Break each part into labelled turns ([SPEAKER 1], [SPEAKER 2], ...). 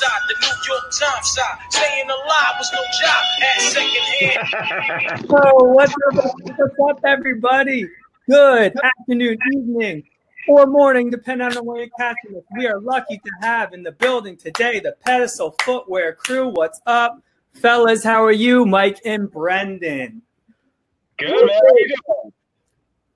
[SPEAKER 1] side, the New York Times side. Staying alive was no job at second hand.
[SPEAKER 2] Oh, what's up, what's up, everybody? Good afternoon, evening, or morning, depending on where you're catching us. We are lucky to have in the building today the Pedestal Footwear crew. What's up, fellas? How are you, Mike and Brendan?
[SPEAKER 3] Good, man. How you doing?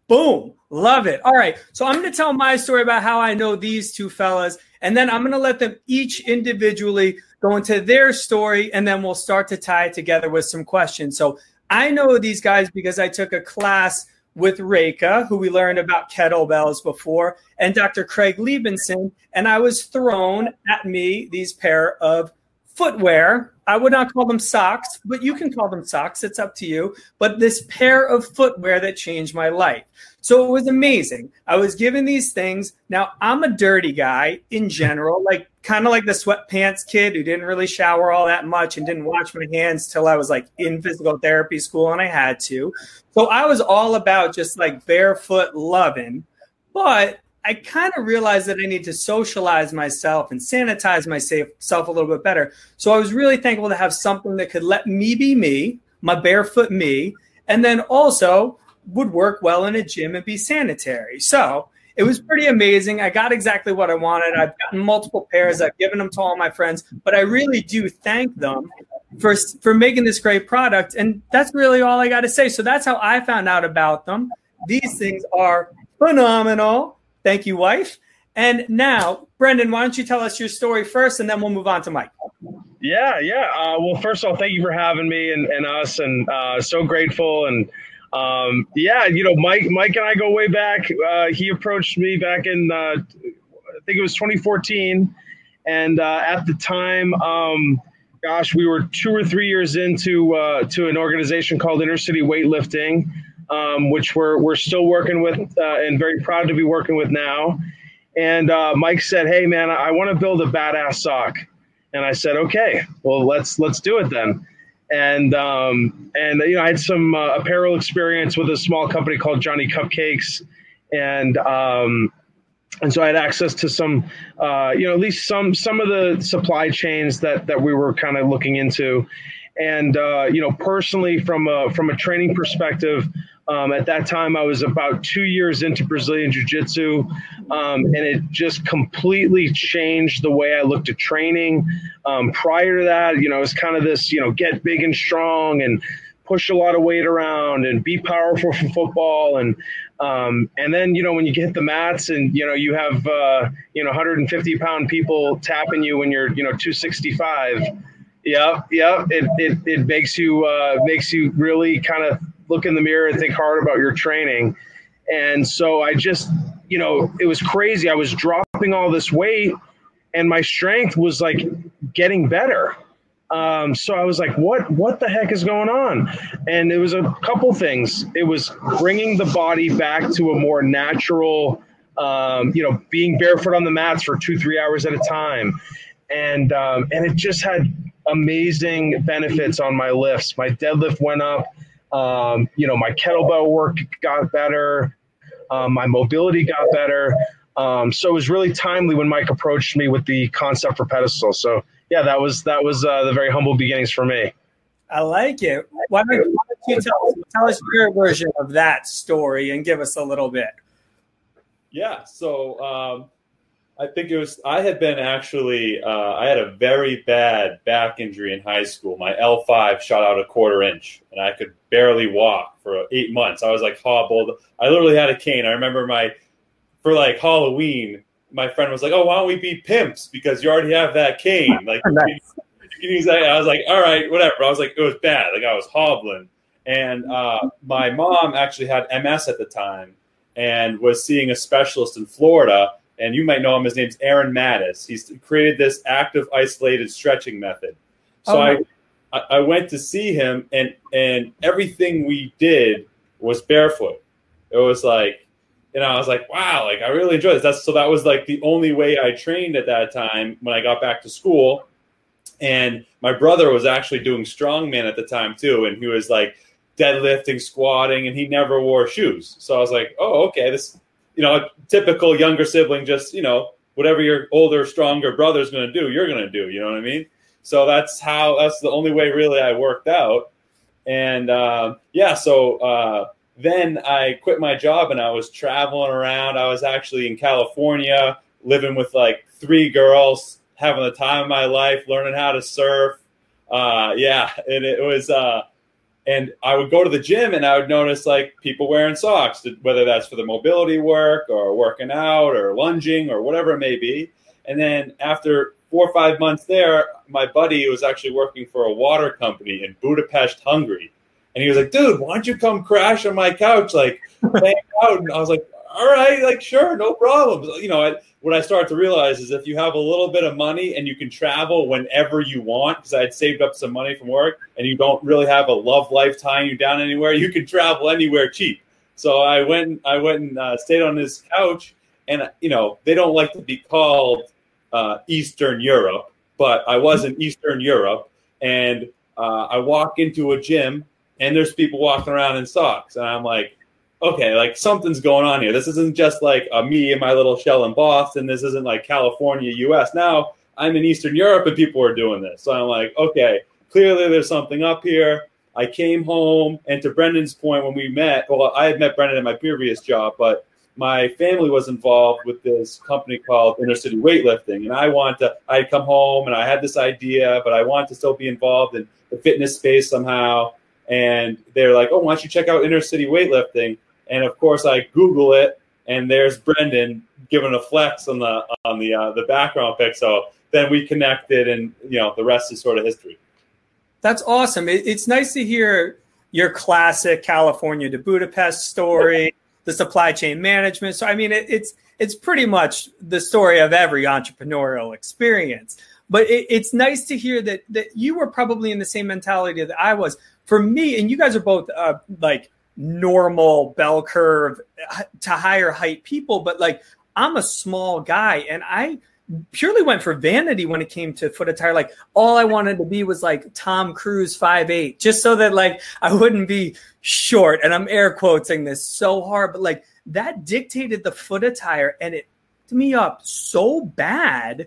[SPEAKER 2] Boom. Love it. All right. So I'm going to tell my story about how I know these two fellas, and then I'm going to let them each individually go into their story, and then we'll start to tie it together with some questions. So I know these guys because I took a class with Reka, who we learned about kettlebells before, and Dr. Craig Liebenson, and I was thrown at me these pair of footwear. I would not call them socks, but you can call them socks. It's up to you. But this pair of footwear that changed my life. So it was amazing. I was given these things. Now I'm a dirty guy in general, like kind of like the sweatpants kid who didn't really shower all that much and didn't wash my hands till I was like in physical therapy school and I had to. So I was all about just like barefoot loving. But I kind of realized that I need to socialize myself and sanitize myself a little bit better. So I was really thankful to have something that could let me be me, my barefoot me, and then also would work well in a gym and be sanitary. So it was pretty amazing. I got exactly what I wanted. I've gotten multiple pairs. I've given them to all my friends, but I really do thank them for for making this great product. And that's really all I got to say. So that's how I found out about them. These things are phenomenal. Thank you, wife. And now, Brendan, why don't you tell us your story first, and then we'll move on to Mike.
[SPEAKER 3] Yeah, yeah. Uh, well, first of all, thank you for having me and, and us, and uh, so grateful and um, yeah, you know, Mike, Mike and I go way back. Uh, he approached me back in, uh, I think it was 2014, and uh, at the time, um, gosh, we were two or three years into uh, to an organization called Inner City Weightlifting, um, which we're we're still working with uh, and very proud to be working with now. And uh, Mike said, "Hey, man, I want to build a badass sock," and I said, "Okay, well, let's let's do it then." and um, and you know I had some uh, apparel experience with a small company called Johnny Cupcakes, and um, and so I had access to some uh, you know at least some some of the supply chains that that we were kind of looking into, and uh, you know personally from a from a training perspective. Um, at that time, I was about two years into Brazilian Jiu Jitsu, um, and it just completely changed the way I looked at training. Um, prior to that, you know, it's kind of this, you know, get big and strong and push a lot of weight around and be powerful for football and um, and then you know when you get the mats and you know you have uh, you know 150 pound people tapping you when you're you know 265 yeah yeah it, it, it makes you uh, makes you really kind of look in the mirror and think hard about your training. And so I just, you know, it was crazy. I was dropping all this weight and my strength was like getting better. Um, so I was like, what, what the heck is going on? And it was a couple things. It was bringing the body back to a more natural, um, you know, being barefoot on the mats for two, three hours at a time. And, um, and it just had amazing benefits on my lifts. My deadlift went up. Um, you know, my kettlebell work got better. Um, my mobility got better. Um, so it was really timely when Mike approached me with the concept for pedestal. So yeah, that was that was uh, the very humble beginnings for me.
[SPEAKER 2] I like it. Why don't, why don't you tell us, tell us your version of that story and give us a little bit?
[SPEAKER 4] Yeah. So um, I think it was. I had been actually. Uh, I had a very bad back injury in high school. My L five shot out a quarter inch, and I could barely walk for eight months. I was like hobbled. I literally had a cane. I remember my for like Halloween. My friend was like, "Oh, why don't we be pimps? Because you already have that cane. Like, nice. you can use that." I was like, "All right, whatever." I was like, "It was bad. Like, I was hobbling." And uh, my mom actually had MS at the time and was seeing a specialist in Florida and you might know him. His name's Aaron Mattes. He's created this active isolated stretching method. So oh. I, I went to see him, and and everything we did was barefoot. It was like, you know, I was like, wow, like I really enjoyed this. That's so that was like the only way I trained at that time when I got back to school. And my brother was actually doing strongman at the time too, and he was like deadlifting, squatting, and he never wore shoes. So I was like, oh, okay, this you know, a typical younger sibling just, you know, whatever your older, stronger brother's going to do, you're going to do. You know what I mean? So that's how that's the only way really I worked out. And uh, yeah, so uh, then I quit my job and I was traveling around. I was actually in California living with like three girls, having the time of my life, learning how to surf. Uh, yeah, and it was. And I would go to the gym and I would notice like people wearing socks, whether that's for the mobility work or working out or lunging or whatever it may be. And then after four or five months there, my buddy was actually working for a water company in Budapest, Hungary. And he was like, dude, why don't you come crash on my couch, like hang out? And I was like, all right, like sure, no problem. You know, I, what I started to realize is if you have a little bit of money and you can travel whenever you want, because I had saved up some money from work, and you don't really have a love life tying you down anywhere, you can travel anywhere cheap. So I went, I went and uh, stayed on his couch, and you know they don't like to be called uh, Eastern Europe, but I was in Eastern Europe, and uh, I walk into a gym, and there's people walking around in socks, and I'm like okay, like something's going on here. This isn't just like a me and my little shell in Boston. This isn't like California, US. Now I'm in Eastern Europe and people are doing this. So I'm like, okay, clearly there's something up here. I came home, and to Brendan's point, when we met, well, I had met Brendan in my previous job, but my family was involved with this company called Inner City Weightlifting, and I wanted to. I had come home and I had this idea, but I wanted to still be involved in the fitness space somehow. And they're like, "Oh, why don't you check out Inner City Weightlifting?" And of course, I Google it, and there's Brendan giving a flex on the on the uh, the background pic. So then we connected, and you know the rest is sort of history.
[SPEAKER 2] That's awesome. It, it's nice to hear your classic California to Budapest story, the supply chain management. So I mean, it, it's it's pretty much the story of every entrepreneurial experience. But it, it's nice to hear that that you were probably in the same mentality that I was. For me, and you guys are both uh, like normal bell curve uh, to higher height people, but like I'm a small guy and I purely went for vanity when it came to foot attire. Like all I wanted to be was like Tom Cruise five eight, just so that like I wouldn't be short. And I'm air quoting this so hard, but like that dictated the foot attire and it me up so bad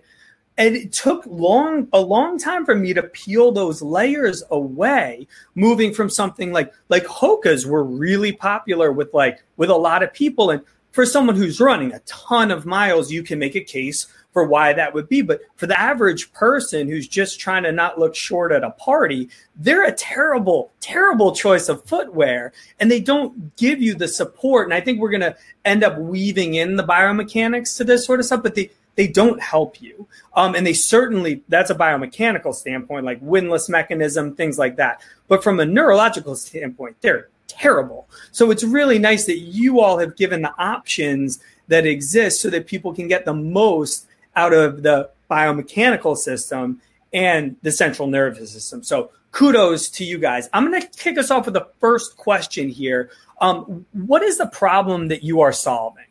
[SPEAKER 2] and it took long a long time for me to peel those layers away moving from something like like hokas were really popular with like with a lot of people. And for someone who's running a ton of miles you can make a case for why that would be. But for the average person who's just trying to not look short at a party they're a terrible terrible choice of footwear. And they don't give you the support. And i think we're going to end up weaving in the biomechanics to this sort of stuff. But the they don't help you. Um, and they certainly, that's a biomechanical standpoint, like windlass mechanism, things like that. But from a neurological standpoint, they're terrible. So it's really nice that you all have given the options that exist so that people can get the most out of the biomechanical system and the central nervous system. So kudos to you guys. I'm going to kick us off with the first question here. Um, what is the problem that you are solving?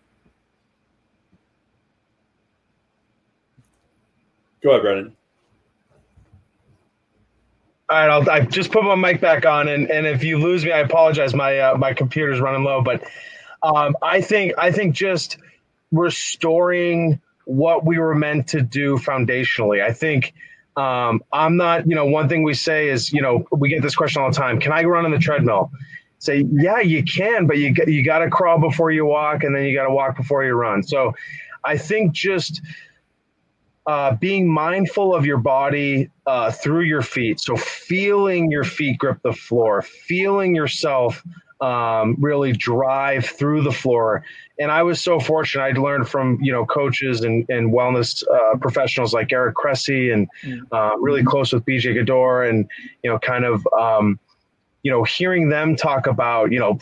[SPEAKER 4] Go ahead, Brendan.
[SPEAKER 3] All right, I'll I just put my mic back on, and, and if you lose me, I apologize. My uh, my computer's running low, but um, I think I think just restoring what we were meant to do foundationally. I think um, I'm not. You know, one thing we say is, you know, we get this question all the time. Can I run on the treadmill? Say, yeah, you can, but you you got to crawl before you walk, and then you got to walk before you run. So, I think just uh, being mindful of your body uh, through your feet. So feeling your feet grip the floor, feeling yourself um, really drive through the floor. And I was so fortunate. I'd learned from you know coaches and, and wellness uh, professionals like Eric Cressey and mm. uh, really close with BJ Gaddour and you know kind of um, you know hearing them talk about you know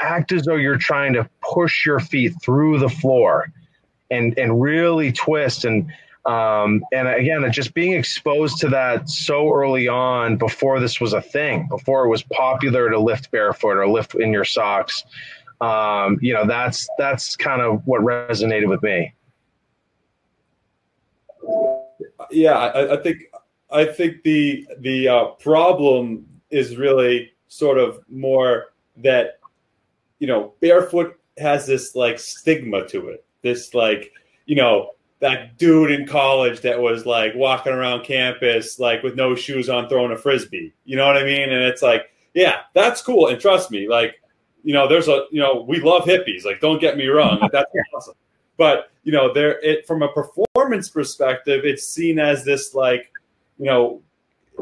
[SPEAKER 3] act as though you're trying to push your feet through the floor and and really twist and um, and again, just being exposed to that so early on before this was a thing, before it was popular to lift barefoot or lift in your socks. Um, you know, that's that's kind of what resonated with me.
[SPEAKER 4] Yeah, I, I think I think the the uh, problem is really sort of more that you know barefoot has this like stigma to it. This like you know that dude in college that was like walking around campus like with no shoes on throwing a frisbee. You know what I mean? And it's like, yeah, that's cool. And trust me, like, you know, there's a you know, we love hippies. Like, don't get me wrong, like, that's awesome. But you know, there it from a performance perspective, it's seen as this like, you know,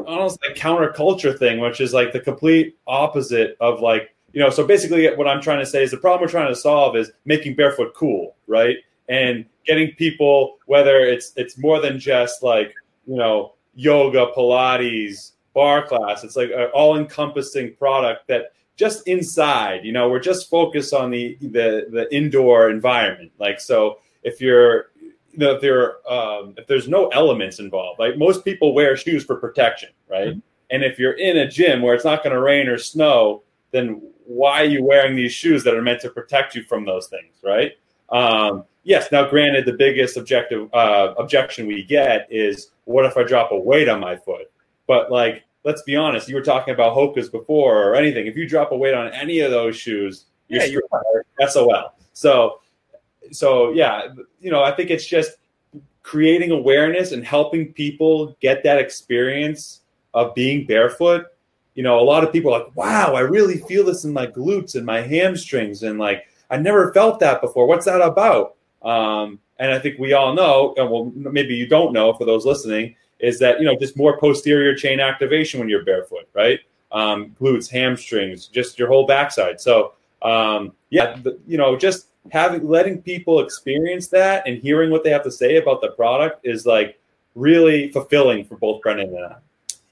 [SPEAKER 4] almost like counterculture thing, which is like the complete opposite of like, you know, so basically what I'm trying to say is the problem we're trying to solve is making barefoot cool, right? And getting people, whether it's it's more than just like, you know, yoga, Pilates, bar class, it's like an all encompassing product that just inside, you know, we're just focused on the the the indoor environment. Like so if you're you know, if there um, if there's no elements involved, like most people wear shoes for protection, right? Mm-hmm. And if you're in a gym where it's not going to rain or snow, then why are you wearing these shoes that are meant to protect you from those things, right? Um, yes. Now, granted, the biggest objective uh, objection we get is, what if I drop a weight on my foot? But like, let's be honest. You were talking about Hoka's before or anything. If you drop a weight on any of those shoes, you're, yeah, you're SOL. So so yeah, you know, I think it's just creating awareness and helping people get that experience of being barefoot. You know, a lot of people are like, wow, I really feel this in my glutes and my hamstrings. And like, I never felt that before. What's that about? Um, and I think we all know, and well, maybe you don't know for those listening, is that, you know, just more posterior chain activation when you're barefoot, right? Um, glutes, hamstrings, just your whole backside. So, um, yeah, the, you know, just having letting people experience that and hearing what they have to say about the product is like really fulfilling for both Brendan and I.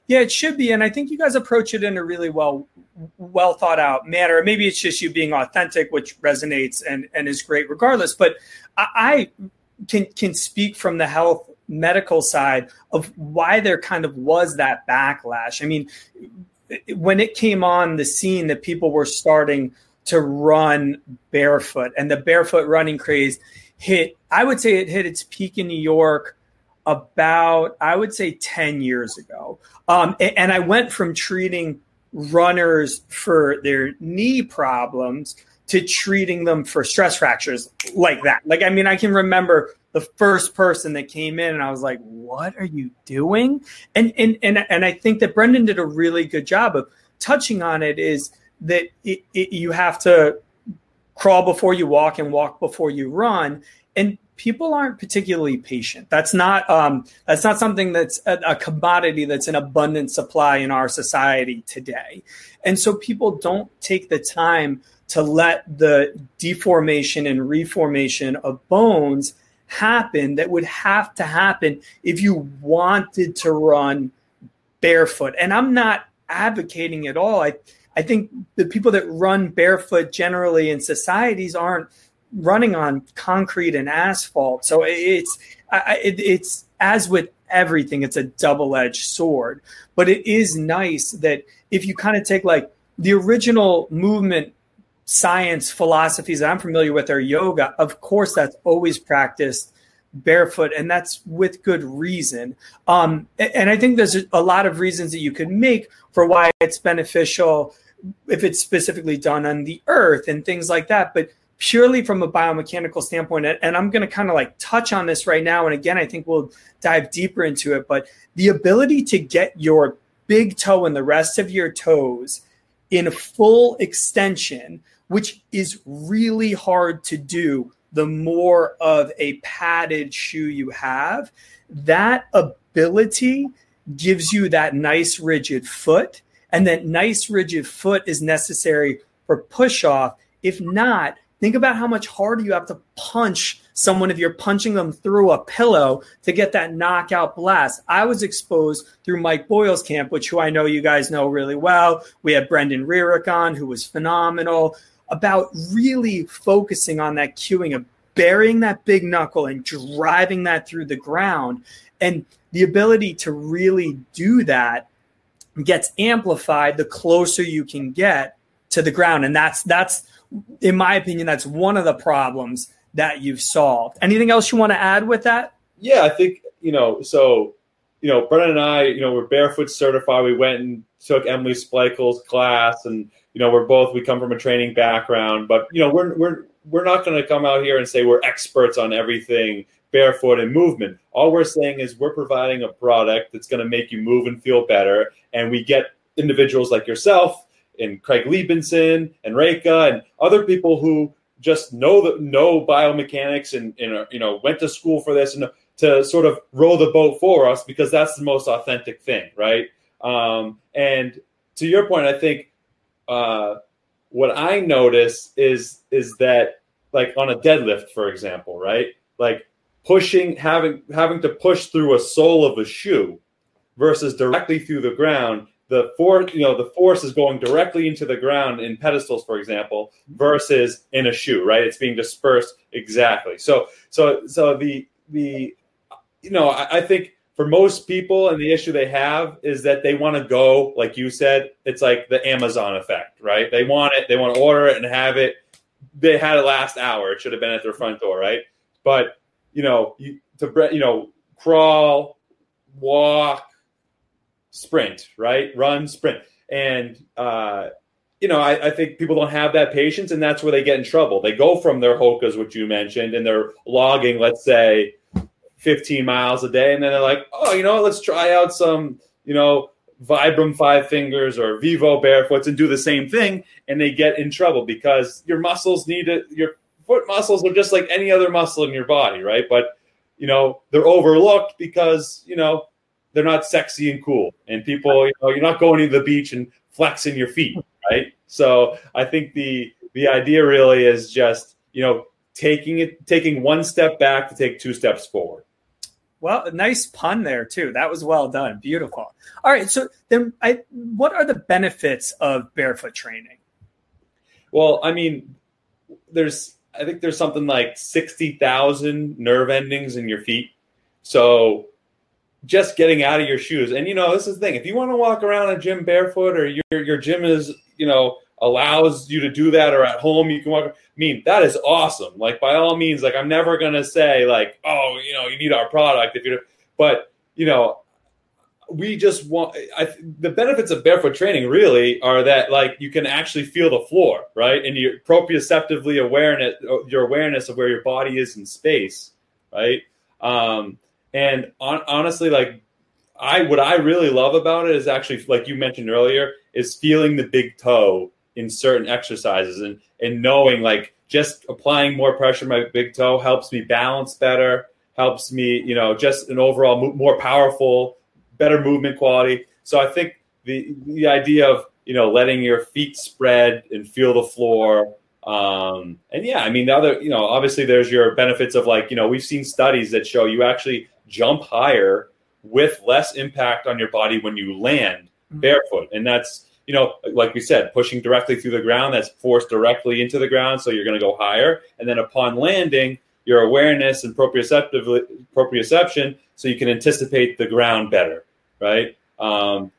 [SPEAKER 2] Yeah, it should be, and I think you guys approach it in a really well, well thought out manner. Maybe it's just you being authentic, which resonates and and is great regardless. But I, I can can speak from the health medical side of why there kind of was that backlash. I mean, when it came on the scene that people were starting to run barefoot. And the barefoot running craze hit, I would say it hit its peak in New York about, I would say 10 years ago. Um, and, and I went from treating runners for their knee problems to treating them for stress fractures like that. Like, I mean, I can remember the first person that came in and I was like, what are you doing? And, and, and, and I think that Brendan did a really good job of touching on it is that it, it, you have to crawl before you walk and walk before you run and people aren't particularly patient. That's not um, that's not something that's a, a, commodity that's an abundant supply in our society today. And so people don't take the time to let the deformation and reformation of bones happen that would have to happen if you wanted to run barefoot. And i'm not advocating at all. I I think the people that run barefoot generally in societies aren't running on concrete and asphalt. So it's it, it's as with everything, it's a double edged sword. But it is nice that if you kind of take like the original movement science philosophies that I'm familiar with are yoga. Of course, that's always practiced barefoot, and that's with good reason. Um, and I think there's a lot of reasons that you could make for why it's beneficial if it's specifically done on the earth and things like that. But purely from a biomechanical standpoint, and I'm going to kind of like touch on this right now. And again, I think we'll dive deeper into it. But the ability to get your big toe and the rest of your toes in full extension, which is really hard to do the more of a padded shoe you have, that ability gives you that nice rigid foot and that nice rigid foot is necessary for push off. If not, think about how much harder you have to punch someone if you're punching them through a pillow to get that knockout blast. I was exposed through Mike Boyle's camp, which who I know you guys know really well. We had Brendan Rearick on, who was phenomenal, about really focusing on that cueing of burying that big knuckle and driving that through the ground. And the ability to really do that gets amplified the closer you can get to the ground and that's that's in my opinion that's one of the problems that you've solved anything else you want to add with that
[SPEAKER 4] yeah i think you know so you know brendan and i you know we're barefoot certified we went and took Emily Splichal's class and you know we're both we come from a training background but you know we're we're we're not going to come out here and say we're experts on everything barefoot and movement. All we're saying is we're providing a product that's going to make you move and feel better. And we get individuals like yourself and Craig Liebenson and Reka and other people who just know that know biomechanics and, and you know went to school for this and to sort of row the boat for us because that's the most authentic thing, right? Um, and to your point, I think uh, what I notice is is that like on a deadlift, for example, right? Like pushing, having having to push through a sole of a shoe versus directly through the ground. The force, you know, the force is going directly into the ground in pedestals, for example, versus in a shoe, right? It's being dispersed exactly. So, so, so the the, you know, I, I think for most people and the issue they have is that they want to go like you said it's like the amazon effect right they want it they want to order it and have it they had it last hour it should have been at their front door right but you know you, to you know crawl walk sprint right run sprint and uh you know, I, I, think people don't have that patience, and that's where they get in trouble. They go from their Hokas, which you mentioned, and they're logging, let's say, 15 miles a day. And then they're like, oh, you know, let's try out some, you know, Vibram Five Fingers or Vivo Barefoots and do the same thing. And they get in trouble because your muscles need it. Your foot muscles are just like any other muscle in your body, right? But, you know, they're overlooked because, you know, they're not sexy and cool. And people, you know, you're not going to the beach and flexing your feet, right? So I think the the idea really is just, you know, taking it taking one step back to take two steps forward.
[SPEAKER 2] Well, nice pun there too. That was well done. Beautiful. All right. So then, I, what are the benefits of barefoot training?
[SPEAKER 4] Well, I mean, there's I think there's something like sixty thousand nerve endings in your feet. So just getting out of your shoes, and you know, this is the thing. If you want to walk around a gym barefoot, or your your gym is you know allows you to do that or at home you can walk i mean that is awesome. Like by all means like i'm never going to say like oh you know you need our product if you're but you know we just want I, the benefits of barefoot training really are that like you can actually feel the floor right? And your proprioceptively awareness your awareness of where your body is in space right? Um and on, honestly like i what i really love about it is actually like you mentioned earlier is feeling the big toe in certain exercises and and knowing like just applying more pressure my big toe helps me balance better helps me you know just an overall more powerful better movement quality. So i think the the idea of you know letting your feet spread and feel the floor um, and yeah i mean the other you know obviously there's your benefits of like you know we've seen studies that show you actually jump higher with less impact on your body when you land mm-hmm. barefoot and that's you know, like we said, pushing directly through the ground, that's forced directly into the ground, so you're going to go higher. And then upon landing, your awareness and proprioception, so you can anticipate the ground better, right? Um,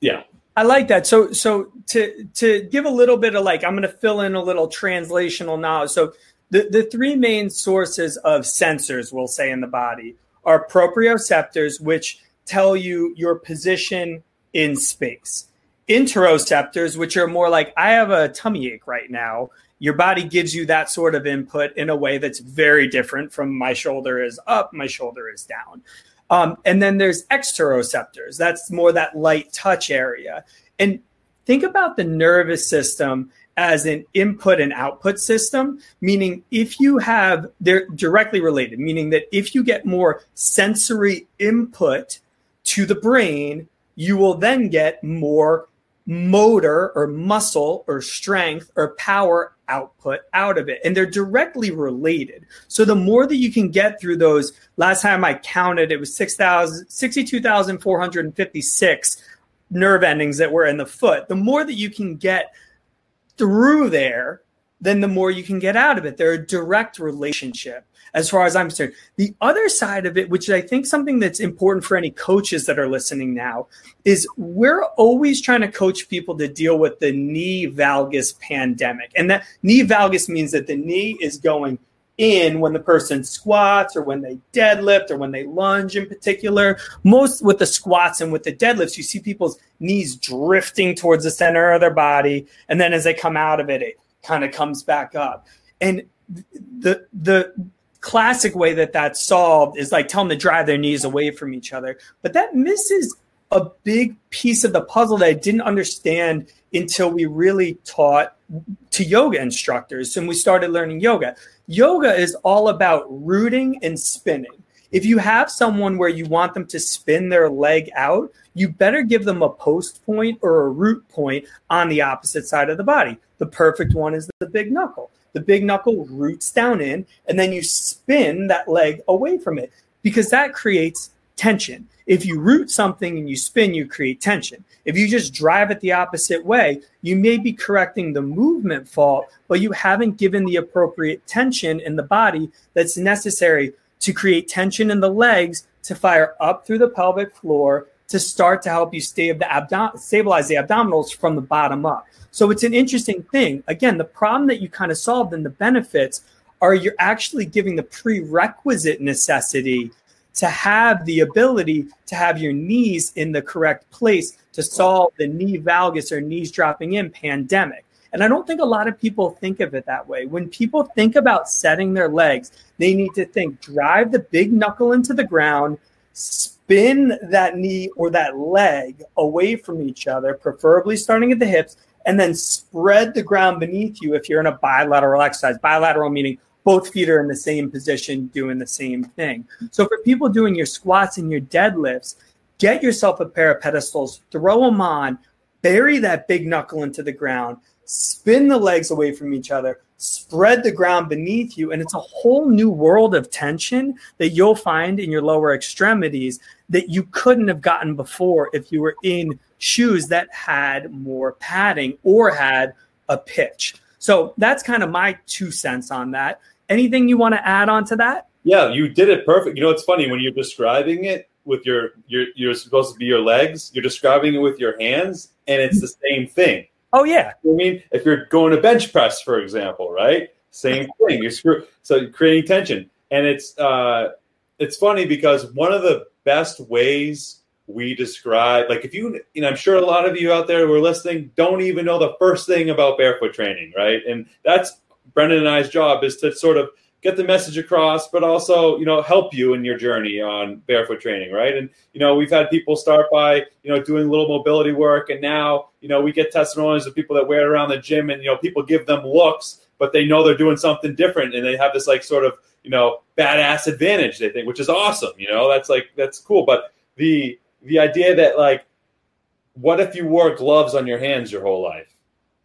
[SPEAKER 4] yeah.
[SPEAKER 2] I like that. So, so to to give a little bit of like, I'm going to fill in a little translational knowledge. So, the the three main sources of sensors, we'll say in the body, are proprioceptors, which tell you your position in space interoceptors, which are more like, I have a tummy ache right now. Your body gives you that sort of input in a way that's very different from my shoulder is up, my shoulder is down. Um, and then there's exteroceptors. That's more that light touch area. And think about the nervous system as an input and output system, meaning if you have, they're directly related, meaning that if you get more sensory input to the brain, you will then get more motor or muscle or strength or power output out of it. And they're directly related. So the more that you can get through those, last time I counted, it was 62,456 nerve endings that were in the foot. The more that you can get through there, then the more you can get out of it. They're a direct relationship as far as I'm concerned. The other side of it, which I think something that's important for any coaches that are listening now, is we're always trying to coach people to deal with the knee valgus pandemic. And that knee valgus means that the knee is going in when the person squats or when they deadlift or when they lunge in particular. Most with the squats and with the deadlifts, you see people's knees drifting towards the center of their body. And then as they come out of it, it kind of comes back up. And the the classic way that that's solved is like tell them to drive their knees away from each other. But that misses a big piece of the puzzle that I didn't understand until we really taught to yoga instructors and we started learning yoga. Yoga is all about rooting and spinning. If you have someone where you want them to spin their leg out, you better give them a post point or a root point on the opposite side of the body. The perfect one is the big knuckle. The big knuckle roots down in, and then you spin that leg away from it because that creates tension. If you root something and you spin, you create tension. If you just drive it the opposite way, you may be correcting the movement fault, but you haven't given the appropriate tension in the body that's necessary to create tension in the legs to fire up through the pelvic floor to start to help you stabilize the abdominals from the bottom up. So it's an interesting thing. Again, the problem that you kind of solved and the benefits are you're actually giving the prerequisite necessity to have the ability to have your knees in the correct place to solve the knee valgus or knees dropping in pandemic. And I don't think a lot of people think of it that way. When people think about setting their legs, they need to think drive the big knuckle into the ground, spin that knee or that leg away from each other, preferably starting at the hips, and then spread the ground beneath you if you're in a bilateral exercise. Bilateral meaning both feet are in the same position doing the same thing. So for people doing your squats and your deadlifts, get yourself a pair of pedestals, throw them on, bury that big knuckle into the ground, spin the legs away from each other, spread the ground beneath you, and it's a whole new world of tension that you'll find in your lower extremities that you couldn't have gotten before if you were in shoes that had more padding or had a pitch. So that's kind of my two cents on that. Anything you want to add on to that?
[SPEAKER 4] Yeah, you did it perfect. You know, it's funny when you're describing it with your your you're supposed to be your legs. You're describing it with your hands, and it's the same thing.
[SPEAKER 2] Oh yeah.
[SPEAKER 4] I mean, if you're going to bench press, for example, right? Same thing. You're screw so you're creating tension, and it's uh, it's funny because one of the best ways we describe like if you you know i'm sure a lot of you out there who are listening don't even know the first thing about barefoot training right? And that's brendan and i's job is to sort of get the message across but also you know help you in your journey on barefoot training right? And you know we've had people start by you know doing a little mobility work and now you know we get testimonials of people that wear it around the gym and you know people give them looks but they know they're doing something different and they have this like sort of you know badass advantage they think which is awesome you know? That's like that's cool. But the the idea that like what if you wore gloves on your hands your whole life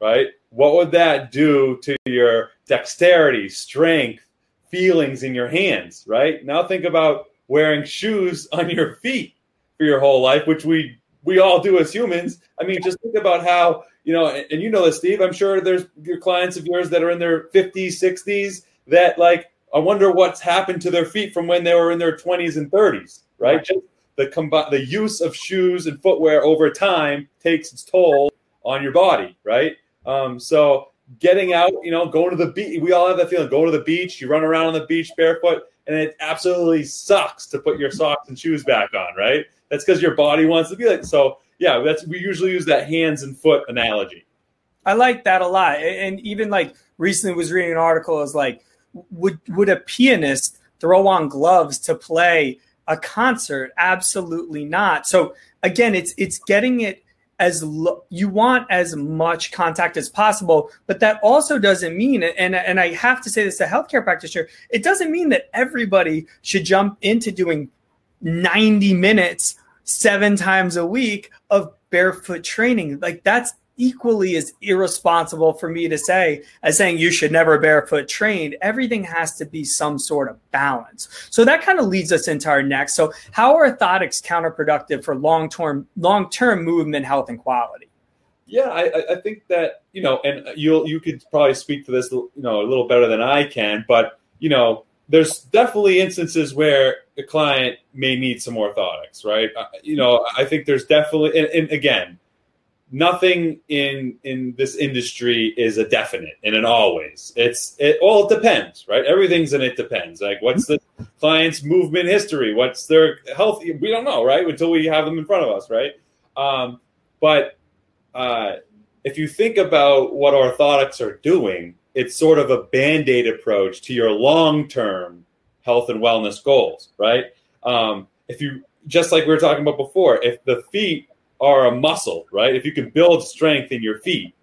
[SPEAKER 4] right? What would that do to your dexterity strength feelings in your hands right? Now think about wearing shoes on your feet for your whole life which we we all do as humans. I mean just think about how you know and, and you know this steve i'm sure there's your clients of yours that are in their 50s 60s that like i wonder what's happened to their feet from when they were in their 20s and 30s right, right. just the combi- the use of shoes and footwear over time takes its toll on your body, right? Um, so getting out, you know, going to the beach, we all have that feeling. Go to the beach, you run around on the beach barefoot, and it absolutely sucks to put your socks and shoes back on, right? That's because your body wants to be like so. Yeah, that's we usually use that hands and foot analogy.
[SPEAKER 2] I like that a lot, and even like recently was reading an article is like, would would a pianist throw on gloves to play a concert? Absolutely not. So again it's it's getting it as lo- you want as much contact as possible but that also doesn't mean and and I have to say this to healthcare practitioner it doesn't mean that everybody should jump into doing 90 minutes 7 times a week of barefoot training. Like that's equally as irresponsible for me to say as saying you should never barefoot train. Everything has to be some sort of balance. So that kind of leads us into our next. So how are orthotics counterproductive for long term long term movement, health, and quality?
[SPEAKER 4] Yeah, I, I think that you know, and you'll you could probably speak to this you know a little better than I can, but you know, there's definitely instances where the client may need some orthotics, right? Uh, you know, I think there's definitely, and, and again, nothing in in this industry is a definite and an always. It's it all it depends, right? Everything's in it depends. Like what's the client's movement history? What's their health? We don't know, right? Until we have them in front of us, right? Um, but uh, if you think about what orthotics are doing, it's sort of a band-aid approach to your long-term health and wellness goals, right? Um, if you just like we were talking about before, if the feet are a muscle, right? If you can build strength in your feet,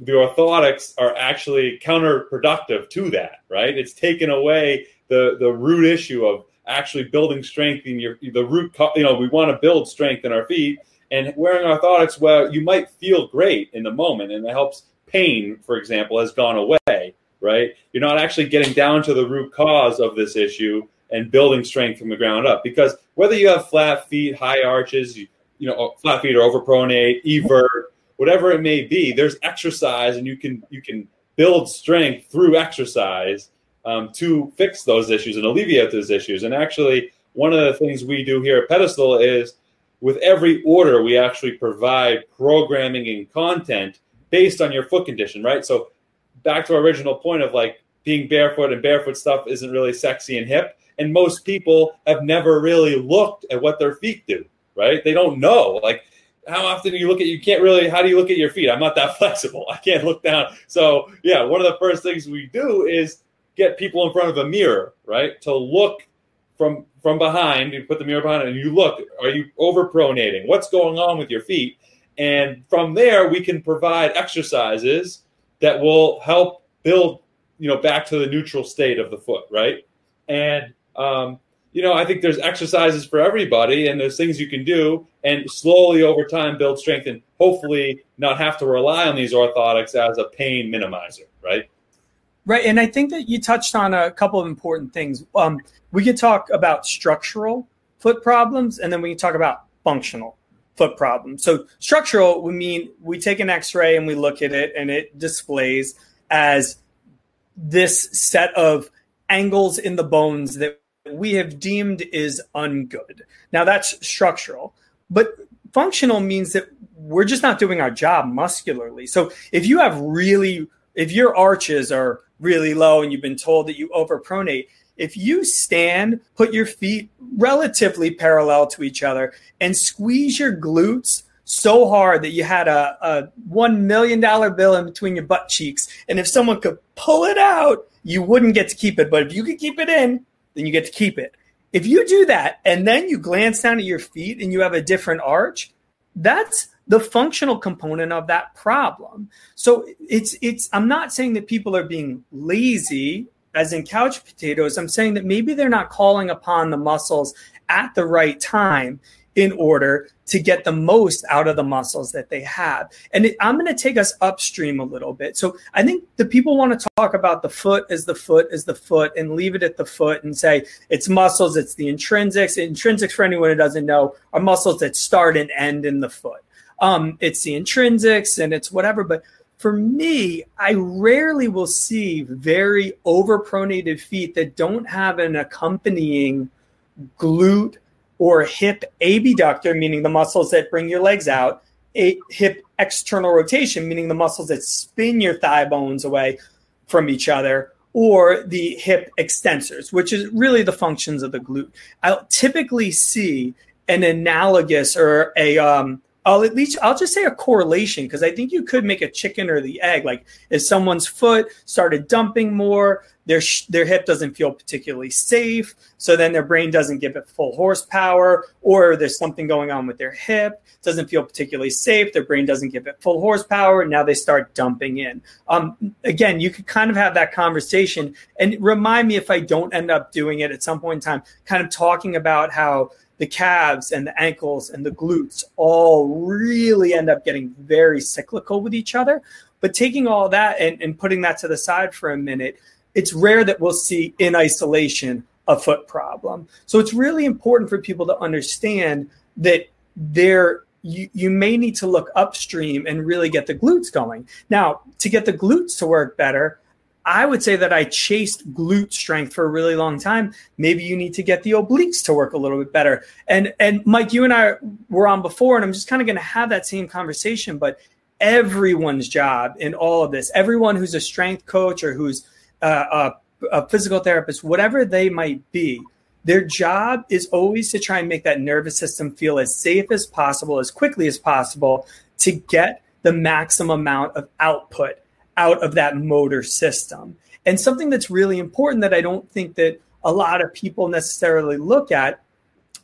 [SPEAKER 4] the orthotics are actually counterproductive to that, right? It's taken away the the root issue of actually building strength in your the root. You know, we want to build strength in our feet, and wearing orthotics, well, you might feel great in the moment, and it helps. Pain, for example, has gone away, right? You're not actually getting down to the root cause of this issue and building strength from the ground up. Because whether you have flat feet, high arches, you, you know, flat feet or overpronate, evert, whatever it may be, there's exercise, and you can you can build strength through exercise um, to fix those issues and alleviate those issues. And actually, one of the things we do here at Pedestal is with every order, we actually provide programming and content based on your foot condition, right? So back to our original point of like being barefoot and barefoot stuff isn't really sexy and hip. And most people have never really looked at what their feet do, right? They don't know. Like how often do you look at you can't really how do you look at your feet? I'm not that flexible. I can't look down. So yeah one of the first things we do is get people in front of a mirror right? To look from from behind you put the mirror behind and you look. Are you overpronating? What's going on with your feet? And from there we can provide exercises that will help build you know back to the neutral state of the foot right? And um, you know, I think there's exercises for everybody and there's things you can do and slowly over time build strength and hopefully not have to rely on these orthotics as a pain minimizer, right?
[SPEAKER 2] Right. And I think that you touched on a couple of important things. Um, we could talk about structural foot problems and then we can talk about functional foot problems. So, structural would mean we take an x ray and we look at it and it displays as this set of angles in the bones that we have deemed is ungood. Now that's structural, but functional means that we're just not doing our job muscularly. So if you have really, if your arches are really low and you've been told that you overpronate, if you stand, put your feet relatively parallel to each other and squeeze your glutes so hard that you had a, a $1 million bill in between your butt cheeks. And if someone could pull it out, you wouldn't get to keep it. But if you could keep it in, then you get to keep it. If you do that and then you glance down at your feet and you have a different arch, that's the functional component of that problem. So it's it's I'm not saying that people are being lazy as in couch potatoes. I'm saying that maybe they're not calling upon the muscles at the right time in order to get the most out of the muscles that they have. And it, I'm going to take us upstream a little bit. So I think the people want to talk about the foot as the foot as the foot and leave it at the foot and say it's muscles, it's the intrinsics. Intrinsics, for anyone who doesn't know, are muscles that start and end in the foot. Um, it's the intrinsics and it's whatever. But for me, I rarely will see very overpronated feet that don't have an accompanying glute or hip abductor, meaning the muscles that bring your legs out, a hip external rotation, meaning the muscles that spin your thigh bones away from each other, or the hip extensors, which is really the functions of the glute. I'll typically see an analogous or a um, I'll at least I'll just say a correlation because I think you could make a chicken or the egg. Like if someone's foot started dumping more, their sh- their hip doesn't feel particularly safe, so then their brain doesn't give it full horsepower, or there's something going on with their hip doesn't feel particularly safe. Their brain doesn't give it full horsepower. And now they start dumping in. Um, again, you could kind of have that conversation and remind me if I don't end up doing it at some point in time, kind of talking about how the calves and the ankles and the glutes all really end up getting very cyclical with each other. But taking all that and, and putting that to the side for a minute, it's rare that we'll see in isolation a foot problem. So it's really important for people to understand that there you, you may need to look upstream and really get the glutes going. Now, to get the glutes to work better, I would say that I chased glute strength for a really long time. Maybe you need to get the obliques to work a little bit better. And and Mike, you and I were on before, and I'm just kind of going to have that same conversation. But everyone's job in all of this, everyone who's a strength coach or who's uh, a, a physical therapist, whatever they might be, their job is always to try and make that nervous system feel as safe as possible, as quickly as possible, to get the maximum amount of output out of that motor system. And something that's really important that I don't think that a lot of people necessarily look at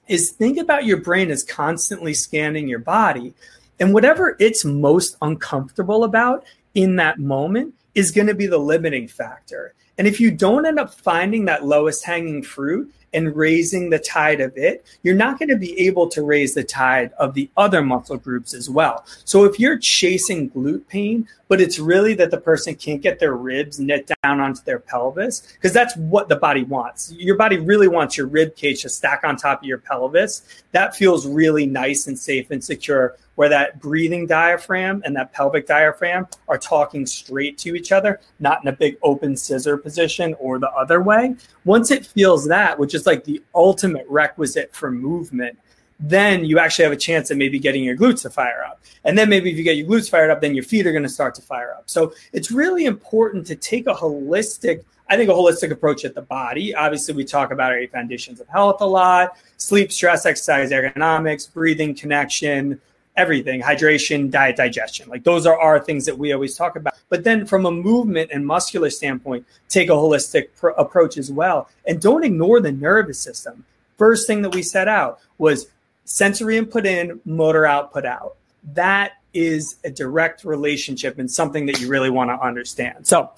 [SPEAKER 2] is think about your brain as constantly scanning your body. And whatever it's most uncomfortable about in that moment is going to be the limiting factor. And if you don't end up finding that lowest hanging fruit, and raising the tide of it, you're not going to be able to raise the tide of the other muscle groups as well. So if you're chasing glute pain, but it's really that the person can't get their ribs knit down onto their pelvis, because that's what the body wants. Your body really wants your rib cage to stack on top of your pelvis. That feels really nice and safe and secure where that breathing diaphragm and that pelvic diaphragm are talking straight to each other, not in a big open scissor position or the other way. Once it feels that, which is like the ultimate requisite for movement, then you actually have a chance of maybe getting your glutes to fire up. And then maybe if you get your glutes fired up, then your feet are going to start to fire up. So it's really important to take a holistic, I think a holistic approach at the body. Obviously, we talk about our eight foundations of health a lot sleep, stress, exercise, ergonomics, breathing, connection, everything hydration diet digestion. Like those are our things that we always talk about. But then from a movement and muscular standpoint take a holistic pr- approach as well. And don't ignore the nervous system. First thing that we set out was sensory input in motor output out. That is a direct relationship and something that you really want to understand. So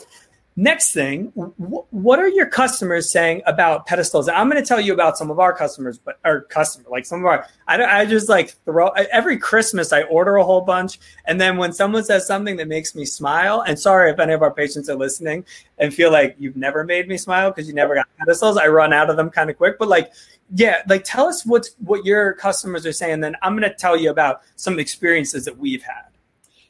[SPEAKER 2] Next thing, what are your customers saying about pedestals? I'm going to tell you about some of our customers, but our customer, like some of our, I, I just like throw every Christmas, I order a whole bunch. And then when someone says something that makes me smile, and sorry if any of our patients are listening and feel like you've never made me smile because you never got pedestals, I run out of them kind of quick. But like, yeah, like tell us what's what your customers are saying. Then I'm going to tell you about some experiences that we've had.